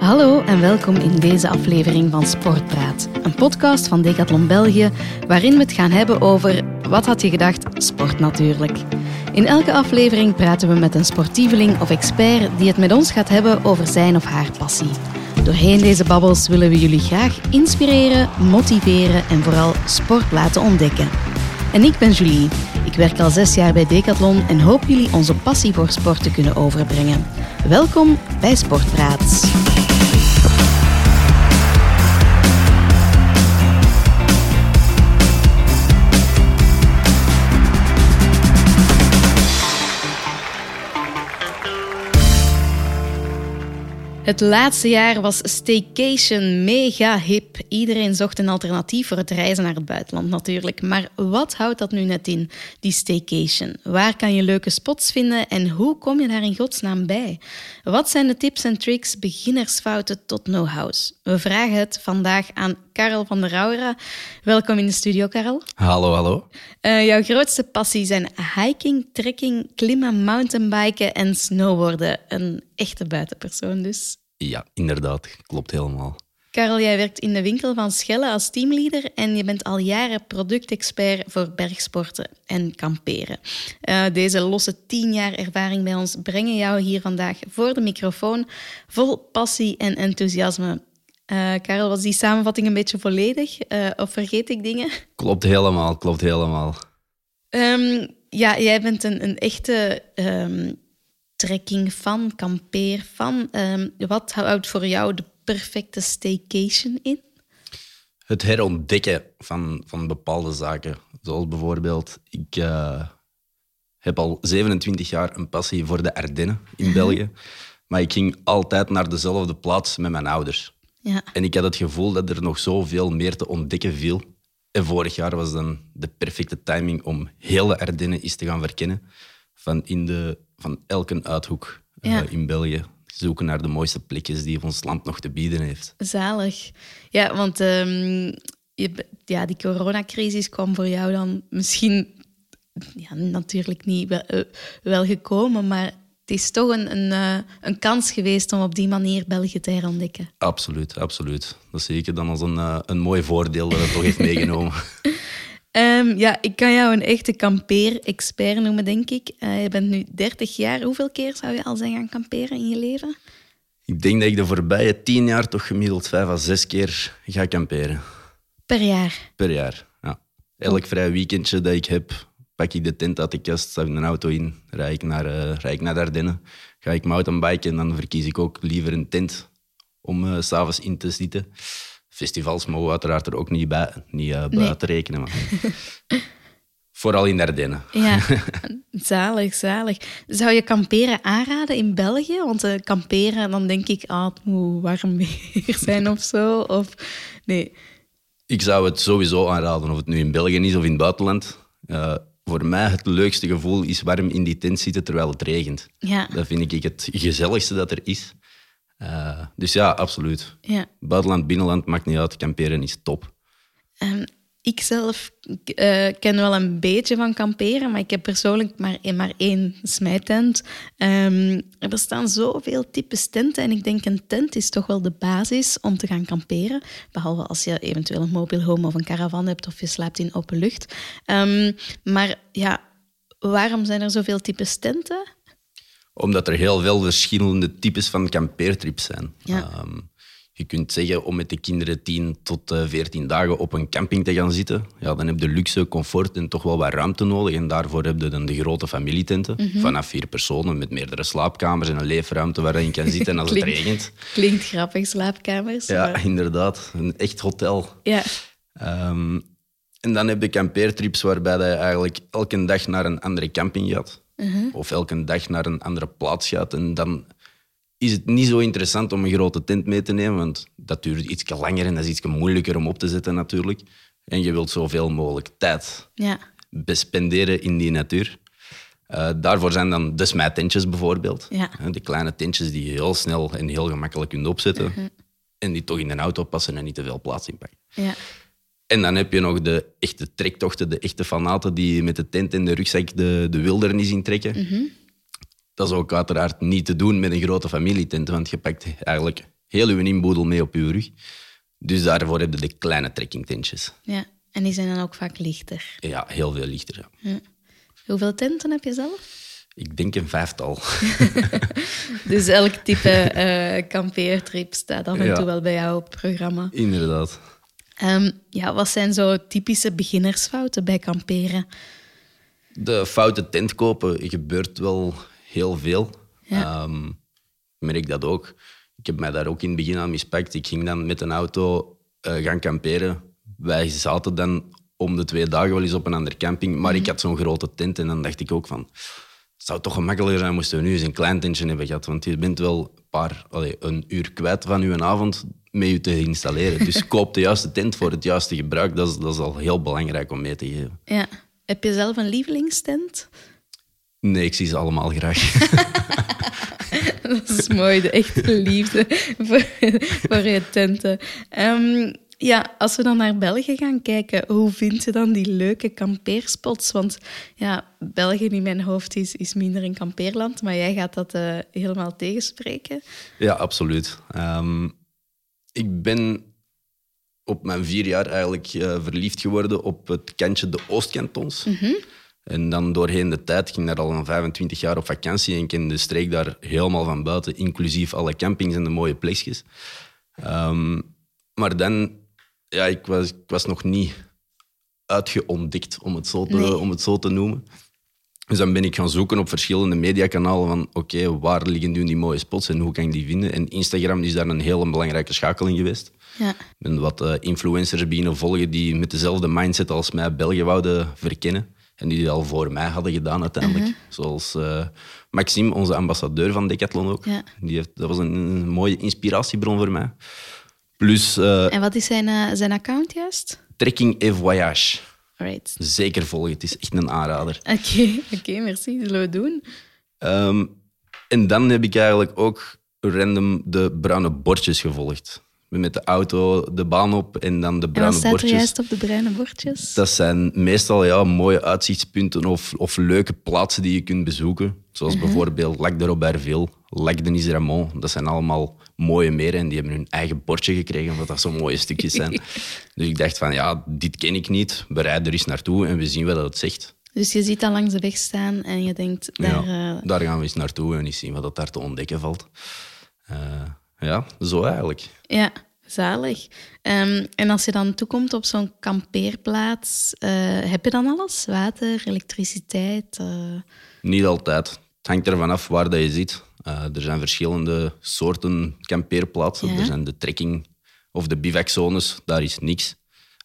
Hallo en welkom in deze aflevering van Sportpraat, een podcast van Decathlon België, waarin we het gaan hebben over, wat had je gedacht, sport natuurlijk. In elke aflevering praten we met een sportieveling of expert die het met ons gaat hebben over zijn of haar passie. Doorheen deze babbels willen we jullie graag inspireren, motiveren en vooral sport laten ontdekken. En ik ben Julie. Ik werk al zes jaar bij Decathlon en hoop jullie onze passie voor sport te kunnen overbrengen. Welkom bij Sportpraat. Het laatste jaar was staycation mega hip. Iedereen zocht een alternatief voor het reizen naar het buitenland natuurlijk. Maar wat houdt dat nu net in, die staycation? Waar kan je leuke spots vinden en hoe kom je daar in godsnaam bij? Wat zijn de tips en tricks, beginnersfouten tot know-hows? We vragen het vandaag aan Karel van der Raura. Welkom in de studio, Karel. Hallo, hallo. Uh, jouw grootste passie zijn hiking, trekking, klimmen, mountainbiken en snowboarden. Een echte buitenpersoon dus. Ja, inderdaad. Klopt helemaal. Karel, jij werkt in de winkel van Schelle als teamleader en je bent al jaren productexpert voor bergsporten en kamperen. Uh, deze losse tien jaar ervaring bij ons brengen jou hier vandaag voor de microfoon vol passie en enthousiasme. Uh, Karel, was die samenvatting een beetje volledig? Uh, of vergeet ik dingen? Klopt helemaal, klopt helemaal. Um, ja, jij bent een, een echte um, trekking-fan, kampeer-fan. Um, wat houdt voor jou de perfecte staycation in? Het herontdekken van, van bepaalde zaken. Zoals bijvoorbeeld, ik uh, heb al 27 jaar een passie voor de Ardennen in België. Maar ik ging altijd naar dezelfde plaats met mijn ouders. Ja. En ik had het gevoel dat er nog zoveel meer te ontdekken viel. En vorig jaar was dan de perfecte timing om hele Ardennen eens te gaan verkennen. Van, in de, van elke uithoek Ja. uh, in België. Zoeken naar de mooiste plekjes die ons land nog te bieden heeft. Zalig. Ja, want um, je, ja, die coronacrisis kwam voor jou dan misschien ja, natuurlijk niet wel, uh, wel gekomen, maar het is toch een, een, uh, een, kans geweest om op die manier België te herontdekken. Absoluut, absoluut. Dat zie ik dan als een, uh, een mooi voordeel dat het toch heeft meegenomen. Um, ja, ik kan jou een echte kampeer-expert noemen, denk ik. Uh, je bent nu 30 jaar. Hoeveel keer zou je al zijn gaan kamperen in je leven? Ik denk dat ik de voorbije tien jaar toch gemiddeld vijf à zes keer ga kamperen. Per jaar? Per jaar, ja. Elk vrij weekendje dat ik heb, pak ik de tent uit de kast, stap ik een auto in, rijd ik naar, uh, rijd ik naar de Ardennen, ga ik mountainbiken en dan verkies ik ook liever een tent om uh, s'avonds in te zitten. Festivals mogen we uiteraard er ook niet bij, niet uh, buiten nee. rekenen. Maar vooral in de Ardennen. Ja, zalig, zalig. Zou je kamperen aanraden in België? Want uh, kamperen, dan denk ik, ah, het moet warm weer zijn of zo. Of nee. Ik zou het sowieso aanraden, of het nu in België is of in het buitenland. Uh, voor mij het leukste gevoel is warm in die tent zitten terwijl het regent. Ja. Dat vind ik het gezelligste dat er is. Uh, dus ja, absoluut. Ja. Buitenland, binnenland, maakt niet uit. Kamperen is top. Um, ik zelf uh, ken wel een beetje van kamperen, maar ik heb persoonlijk maar, maar één smijtent. Um, er bestaan zoveel types tenten en ik denk een tent is toch wel de basis om te gaan kamperen. Behalve als je eventueel een mobile home of een caravan hebt of je slaapt in open lucht. Um, maar ja, waarom zijn er zoveel types tenten? Omdat er heel veel verschillende types van kampeertrips zijn. Ja. Um, je kunt zeggen om met de kinderen 10 tot 14 dagen op een camping te gaan zitten. Ja, dan heb je luxe, comfort en toch wel wat ruimte nodig. En daarvoor heb je dan de grote familietenten. Mhm. Mm -hmm. Vanaf vier personen met meerdere slaapkamers en een leefruimte waar je kan zitten als klinkt, het regent. Klinkt grappig, slaapkamers. Ja, maar... inderdaad. Een echt hotel. Ja. Um, en dan heb je kampeertrips waarbij je eigenlijk elke dag naar een andere camping gaat. Uh -huh. Of elke dag naar een andere plaats gaat. En dan is het niet zo interessant om een grote tent mee te nemen, want dat duurt iets langer en dat is iets moeilijker om op te zetten natuurlijk. En je wilt zoveel mogelijk tijd ja. bespenderen in die natuur. Uh, daarvoor zijn dan de smijtentjes bijvoorbeeld. Ja. De kleine tentjes die je heel snel en heel gemakkelijk kunt opzetten. Uh -huh. En die toch in een auto passen en niet te veel plaats inpakken. Ja. En dan heb je nog de echte trektochten, de echte fanaten die met de tent en de rugzak de, de wildernis intrekken. -huh. Dat is ook uiteraard niet te doen met een grote familietent, want je pakt eigenlijk heel uw inboedel mee op uw rug. Dus daarvoor heb je de kleine trekkingtentjes. Ja, en die zijn dan ook vaak lichter. Ja, heel veel lichter. Ja. Ja. Hoeveel tenten heb je zelf? Ik denk een vijftal. Dus elk type eh kampeertrip staat af en Ja. toe wel bij jou op het programma. Inderdaad. Ehm, ja, wat zijn zo typische beginnersfouten bij kamperen? De foute tent kopen gebeurt wel heel veel. Ja. Ehm, ik merk dat ook. Ik heb mij daar ook in het begin aan mispakt. Ik ging dan met een auto eh, gaan kamperen. Wij zaten dan om de twee dagen wel eens op een andere camping. Maar ik had zo'n grote tent en dan dacht ik ook van... Het zou toch gemakkelijker zijn moesten we nu eens een klein tentje hebben gehad. Want je bent wel een, paar, allee, een uur kwijt van je avond met je te installeren. Dus koop de juiste tent voor het juiste gebruik. Dat is, dat is al heel belangrijk om mee te geven. Ja. Heb je zelf een lievelingstent? Nee, ik zie ze allemaal graag. Dat is mooi, de echte liefde voor, voor je tenten. Ehm, ja, als we dan naar België gaan kijken, hoe vind je dan die leuke kampeerspots? Want ja, België in mijn hoofd is, is minder een kampeerland, maar jij gaat dat eh, helemaal tegenspreken. Ja, absoluut. Ehm, ik ben op mijn vier jaar eigenlijk eh, verliefd geworden op het kantje de Oostkantons. En dan doorheen de tijd ik ging daar al een 25 jaar op vakantie en ken de streek daar helemaal van buiten, inclusief alle campings en de mooie plekjes. Ehm, maar dan, ja, ik was, ik was nog niet uitgeontdekt, om het zo te, Nee. om het zo te noemen. Dus dan ben ik gaan zoeken op verschillende mediakanalen van oké, waar liggen nu die mooie spots en hoe kan ik die vinden? En Instagram is daar een hele belangrijke schakeling geweest. Ja, Ik ben wat eh, influencers beginnen volgen die met dezelfde mindset als mij België wouden verkennen. En die het al voor mij hadden gedaan uiteindelijk. Zoals eh, Maxime, onze ambassadeur van Decathlon ook. Ja. Die heeft, dat was een, een mooie inspiratiebron voor mij. Plus eh, en wat is zijn, eh, zijn account juist? Trekking et Voyage. Alright. Zeker volgen, het is echt een aanrader. Oké, oké, merci. Zullen we doen? Ehm, en dan heb ik eigenlijk ook random de bruine bordjes gevolgd. Met de auto de baan op en dan de En bruine er bordjes. juist op de bruine bordjes? Dat zijn meestal ja, mooie uitzichtspunten of, of leuke plaatsen die je kunt bezoeken. Zoals bijvoorbeeld Lac de Robertville, Lac de Nisramont. Dat zijn allemaal mooie meren en die hebben hun eigen bordje gekregen, omdat dat zo mooie stukjes zijn. dus ik dacht van, ja, dit ken ik niet. Bereid er eens naartoe en we zien wat dat het zegt. Dus je ziet dat langs de weg staan en je denkt, daar, ja, eh, daar gaan we eens naartoe en eens zien wat dat daar te ontdekken valt. Eh, ja, zo eigenlijk. Ja, zalig. Ehm, en als je dan toekomt op zo'n kampeerplaats, eh, heb je dan alles? Water, elektriciteit? eh? Niet altijd. Het hangt ervan af waar dat je zit. Eh, er zijn verschillende soorten kampeerplaatsen. Ja. Er zijn de trekking of de bivakzones, daar is niks.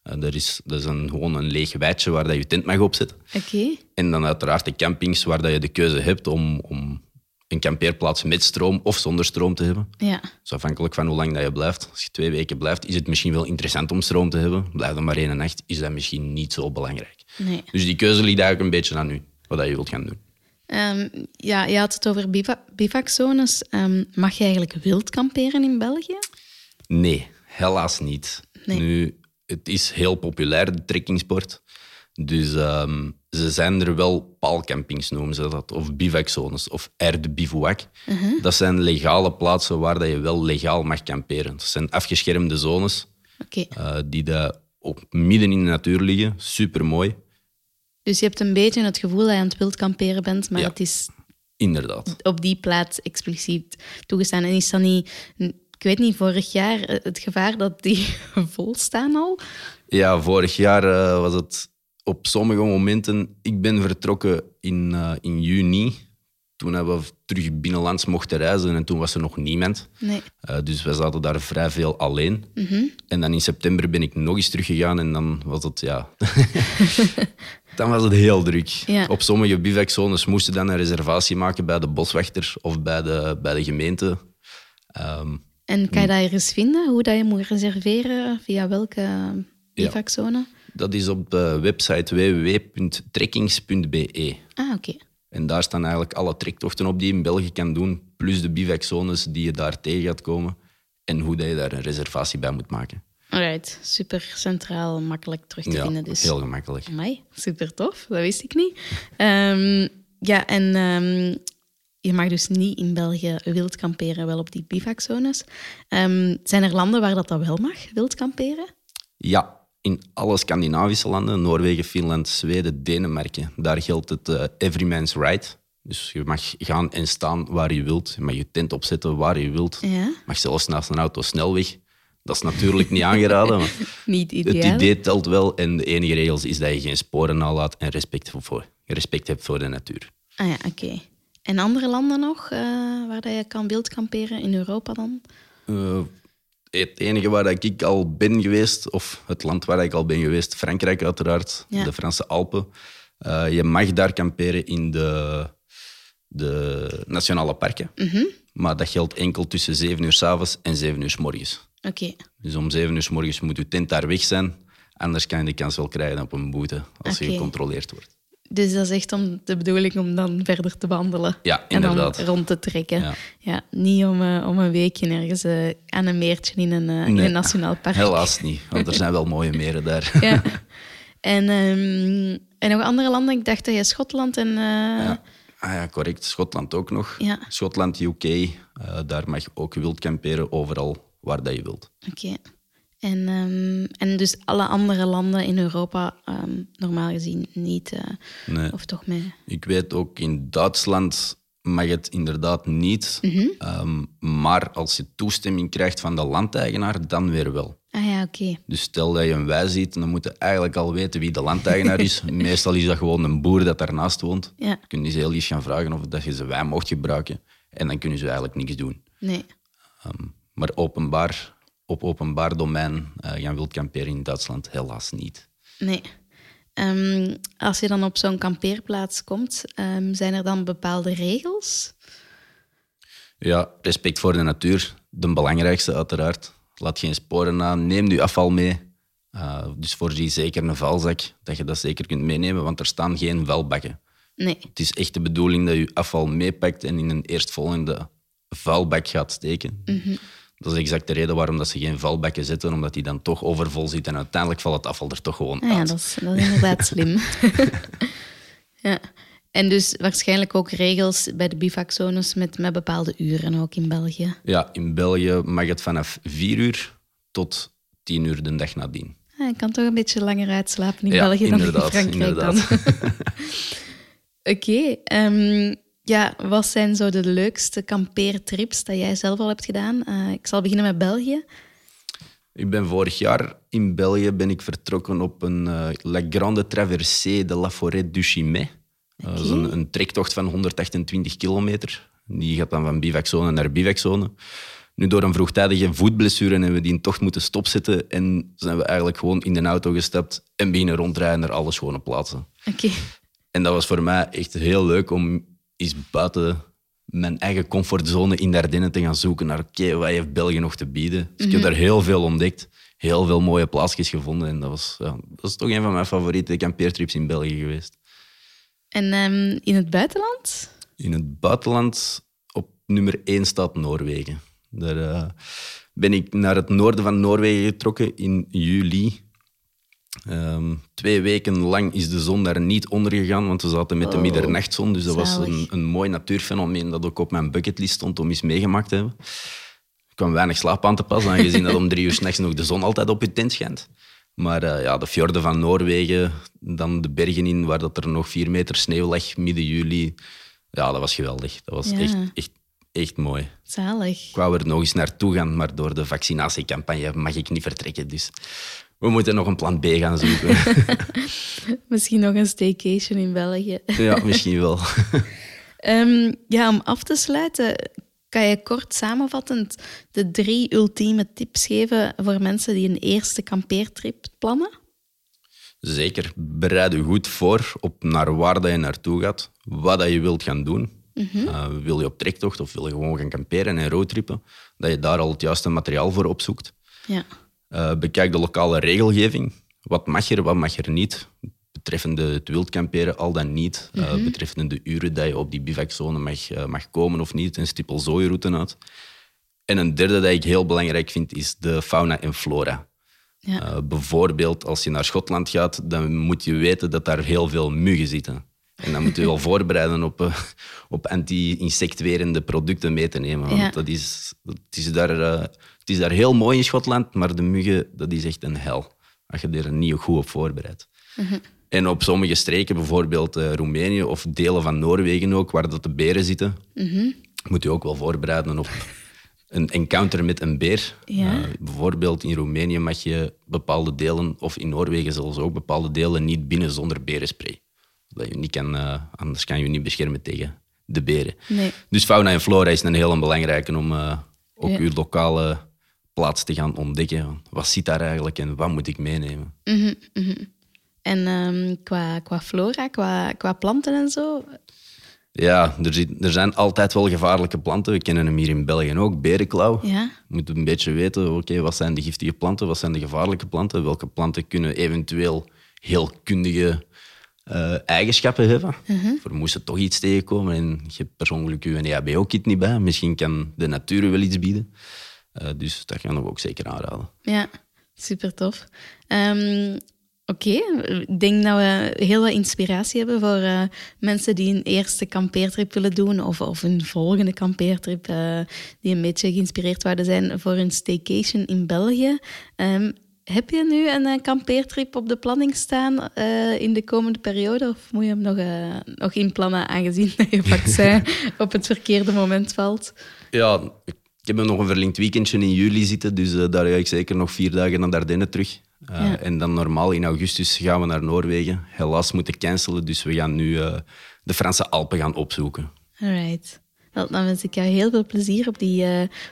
Eh, er is, dat is een, gewoon een leeg weidje waar dat je tent mag opzetten. Oké. En dan uiteraard de campings waar dat je de keuze hebt om, om een kampeerplaats met stroom of zonder stroom te hebben. Ja. Dus afhankelijk van hoe lang dat je blijft. Als je twee weken blijft, is het misschien wel interessant om stroom te hebben. Blijf dan maar één nacht, is dat misschien niet zo belangrijk. Nee. Dus die keuze ligt eigenlijk een beetje aan u, wat dat je wilt gaan doen. Ehm, ja, je had het over biva- bivakzones. Ehm, mag je eigenlijk wild kamperen in België? Nee, helaas niet. Nee. Nu, het is heel populair, de trekkingsport. Dus ehm, ze zijn er wel paalcampings, noemen ze dat, of bivakzones, of air de bivouac. Dat zijn legale plaatsen waar dat je wel legaal mag kamperen. Dat zijn afgeschermde zones eh, die daar op midden in de natuur liggen. Super mooi, Dus je hebt een beetje het gevoel dat je aan het wild kamperen bent, maar Ja. het is inderdaad. op die plaats expliciet toegestaan. En is dat niet, ik weet niet, vorig jaar eh, het gevaar dat die vol staan al? Ja, vorig jaar eh, was het op sommige momenten. Ik ben vertrokken in, eh, in juni. Toen we terug binnenlands mochten reizen en toen was er nog niemand. Nee. Eh, dus we zaten daar vrij veel alleen. En dan in september ben ik nog eens teruggegaan en dan was het, ja... dan was het heel druk. Ja. Op sommige bivakzones moesten dan een reservatie maken bij de boswachter of bij de, bij de gemeente. Ehm, En kan je dat ergens vinden, hoe dat je moet reserveren, via welke bivakzone? Dat is op de website www.trekkings.be. Ah, oké. En daar staan eigenlijk alle trektochten op die je in België kan doen, plus de bivakzones die je daar tegen gaat komen en hoe dat je daar een reservatie bij moet maken. Alright, super centraal, makkelijk terug te Ja, vinden. Dus. heel gemakkelijk. Amai, super tof, dat wist ik niet. Ehm, ja, en ehm, je mag dus niet in België wild kamperen, wel op die bivakzones. Um, zijn er landen waar dat, dat wel mag, wild kamperen? Ja, in alle Scandinavische landen, Noorwegen, Finland, Zweden, Denemarken, daar geldt het uh, every man's right. Dus je mag gaan en staan waar je wilt. Je mag je tent opzetten waar je wilt. Ja. mag zelfs naast een auto snelweg. Dat is natuurlijk niet aangeraden. Maar niet ideaal. Het idee telt wel. En de enige regel is dat je geen sporen nalaat en respect, voor, respect hebt voor de natuur. Ah ja, oké. En andere landen nog, uh, waar dat je kan wildkamperen in Europa dan? Uh, het enige waar ik al ben geweest, of het land waar ik al ben geweest, Frankrijk uiteraard, de Franse Alpen. Uh, je mag daar kamperen in de, de nationale parken. Mm Maar dat geldt enkel tussen 7 uur s avonds en 7 uur s morgens. Oké. Dus om 7 uur s morgens moet je tent daar weg zijn. Anders kan je de kans wel krijgen op een boete als je gecontroleerd wordt. Dus dat is echt om de bedoeling om dan verder te wandelen. Ja, inderdaad. En dan rond te trekken. Ja. niet om, uh, om een weekje ergens uh, aan een meertje in een, uh, in een nationaal park. Helaas niet, want er zijn wel mooie meren daar. Ja. En, um, en nog andere landen? Ik dacht dat je Schotland en... Ja. Ah ja, correct. Schotland ook nog. Ja. Schotland, UK, daar mag je ook wild kamperen overal waar dat je wilt. Oké. En, um, en dus alle andere landen in Europa um, normaal gezien niet. Uh, nee. Of toch mee? Ik weet ook in Duitsland mag het inderdaad niet. Mm -hmm. um, maar als je toestemming krijgt van de landeigenaar, dan weer wel. Ah ja, oké. Okay. Dus stel dat je een wij ziet, dan moet je eigenlijk al weten wie de landeigenaar is. Meestal is dat gewoon een boer dat daarnaast woont. Ja. Dan kun je ze heel lief gaan vragen of dat je ze wij mocht gebruiken. En dan kunnen ze eigenlijk niks doen. Nee. maar openbaar op openbaar domein gaan wild kamperen in Duitsland helaas niet. Nee. Um, als je dan op zo'n kampeerplaats komt, um, zijn er dan bepaalde regels? Ja, respect voor de natuur. De belangrijkste uiteraard. Laat geen sporen na. Neem je afval mee. Uh, dus voorzie zeker een vuilzak, dat je dat zeker kunt meenemen, want er staan geen vuilbakken. Nee. Het is echt de bedoeling dat je afval meepakt en in een eerstvolgende vuilbak gaat steken. Mm -hmm. Dat is exact de reden waarom dat ze geen valbekken zetten, omdat die dan toch overvol zit en uiteindelijk valt het afval er toch gewoon uit. Ja, dat is, dat is inderdaad slim. ja. En dus waarschijnlijk ook regels bij de bivakzones met, met bepaalde uren ook in België. Ja, in België mag het vanaf vier uur tot tien uur de dag nadien. Ah, ik kan toch een beetje langer uitslapen in ja, België dan in Frankrijk inderdaad. dan. Oké, okay, um, ja, wat zijn zo de leukste kampeertrips dat jij zelf al hebt gedaan? Uh, ik zal beginnen met België. Ik ben vorig jaar in België ben ik vertrokken op een uh, La Grande Traversée de la Forêt du Chimay. Uh, okay. Dat is een, een trektocht van 128 kilometer. Die gaat dan van bivakzone naar bivakzone. Nu, door een vroegtijdige voetblessure hebben we die tocht moeten stopzetten en zijn we eigenlijk gewoon in de auto gestapt en beginnen rondrijden naar alle schone plaatsen. Okay. En dat was voor mij echt heel leuk om is buiten mijn eigen comfortzone in de Ardennen te gaan zoeken naar oké, okay, wat heeft België nog te bieden. Dus mm -hmm. ik heb daar heel veel ontdekt, heel veel mooie plaatsjes gevonden en dat was, ja, dat is toch een van mijn favoriete kampeertrips in België geweest. En um, in het buitenland? In het buitenland op nummer 1 staat Noorwegen. Daar uh, ben ik naar het noorden van Noorwegen getrokken in juli. Um, twee weken lang is de zon daar niet onder gegaan, want we zaten met de Oh, middernachtzon. Dus dat was een, een mooi natuurfenomeen dat ook op mijn bucketlist stond om eens meegemaakt te hebben. Er kwam weinig slaap aan te pas, aangezien dat om drie uur s'nachts nog de zon altijd op je tent schijnt. Maar uh, ja, de fjorden van Noorwegen, dan de bergen in waar dat er nog vier meter sneeuw lag midden juli. Ja, dat was geweldig. Dat was Ja. echt, echt, echt mooi. Zalig. Ik wou er nog eens naartoe gaan, maar door de vaccinatiecampagne mag ik niet vertrekken. Dus we moeten nog een plan B gaan zoeken. Misschien nog een staycation in België. ja, misschien wel. Ehm, ja, om af te sluiten, kan je kort samenvattend de drie ultieme tips geven voor mensen die een eerste kampeertrip plannen? Zeker. Bereid je goed voor op naar waar dat je naartoe gaat, wat dat je wilt gaan doen. Uh, wil je op trektocht of wil je gewoon gaan kamperen en roadtrippen, dat je daar al het juiste materiaal voor opzoekt. Ja. Uh, bekijk de lokale regelgeving. Wat mag er, wat mag er niet? Betreffende het wildkamperen, al dan niet. Uh, betreffende de uren dat je op die bivakzone mag, uh, mag komen of niet. En stipel zo je route uit. En een derde dat ik heel belangrijk vind, is de fauna en flora. Ja. Bijvoorbeeld, als je naar Schotland gaat, dan moet je weten dat daar heel veel muggen zitten. En dan moet je wel voorbereiden op, uh, op anti-insectwerende producten mee te nemen. Want Ja. dat is, dat is daar, eh, het is daar heel mooi in Schotland, maar de muggen, dat is echt een hel. Als je er niet goed op voorbereidt. En op sommige streken, bijvoorbeeld eh, Roemenië of delen van Noorwegen ook, waar dat de beren zitten, moet je ook wel voorbereiden op een encounter met een beer. Ja. Eh, bijvoorbeeld in Roemenië mag je bepaalde delen, of in Noorwegen zelfs ook, bepaalde delen niet binnen zonder berenspray. Dat je niet kan, eh, anders kan je je niet beschermen tegen de beren. Nee. Dus fauna en flora is een heel belangrijke om ook Ja. je lokale plaats te gaan ontdekken. Wat zit daar eigenlijk en wat moet ik meenemen? En ehm, qua, qua flora, qua, qua planten en zo? Ja, er, zit, er zijn altijd wel gevaarlijke planten. We kennen hem hier in België ook, berenklauw. Ja. Je moet een beetje weten, oké, wat zijn de giftige planten, wat zijn de gevaarlijke planten, welke planten kunnen eventueel heel kundige eh, eigenschappen hebben. Voor moest er toch iets tegenkomen en je hebt persoonlijk je EHBO-kit niet bij. Misschien kan de natuur wel iets bieden. Eh, dus dat gaan we ook zeker aanraden. Ja, super tof. Ehm, Oké, ik denk dat we heel wat inspiratie hebben voor eh, mensen die een eerste kampeertrip willen doen of, of een volgende kampeertrip eh, die een beetje geïnspireerd zouden zijn voor een staycation in België. Ehm, heb je nu een kampeertrip op de planning staan in de komende periode of moet je hem nog, eh, nog inplannen aangezien dat je vaccin op het verkeerde moment valt? Ja, ik ik heb nog een verlengd weekendje in juli zitten, dus eh, daar ga ik zeker nog vier dagen naar Dardenne terug. Eh, Ja. En dan normaal in augustus gaan we naar Noorwegen. Helaas moeten cancelen, dus we gaan nu eh, de Franse Alpen gaan opzoeken. Alright. Wel, dan wens ik jou heel veel plezier op die,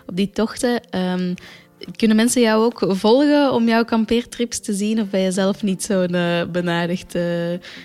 op die tochten. Ehm, kunnen mensen jou ook volgen om jouw kampeertrips te zien? Of ben je zelf niet zo'n eh benadigd?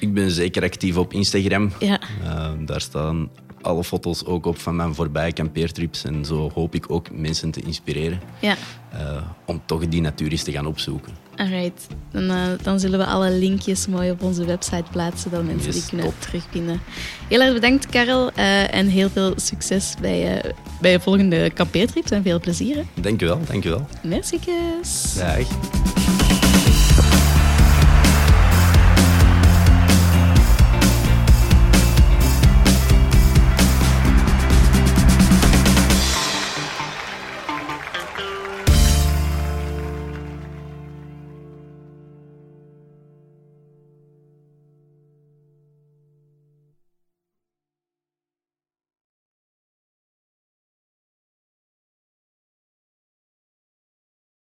Ik ben zeker actief op Instagram. Ja. Eh, daar staan alle foto's ook op van mijn voorbije kampeertrips. En zo hoop ik ook mensen te inspireren Ja, eh, om toch die natuur eens te gaan opzoeken. alright. Dan, eh, dan zullen we alle linkjes mooi op onze website plaatsen, dat mensen Yes, die kunnen top. terugvinden. Heel erg bedankt, Karel. eh, en heel veel succes bij, bij je volgende kampeertrips en veel plezier. hè. Dank u wel, dank u wel. Merci. Dag.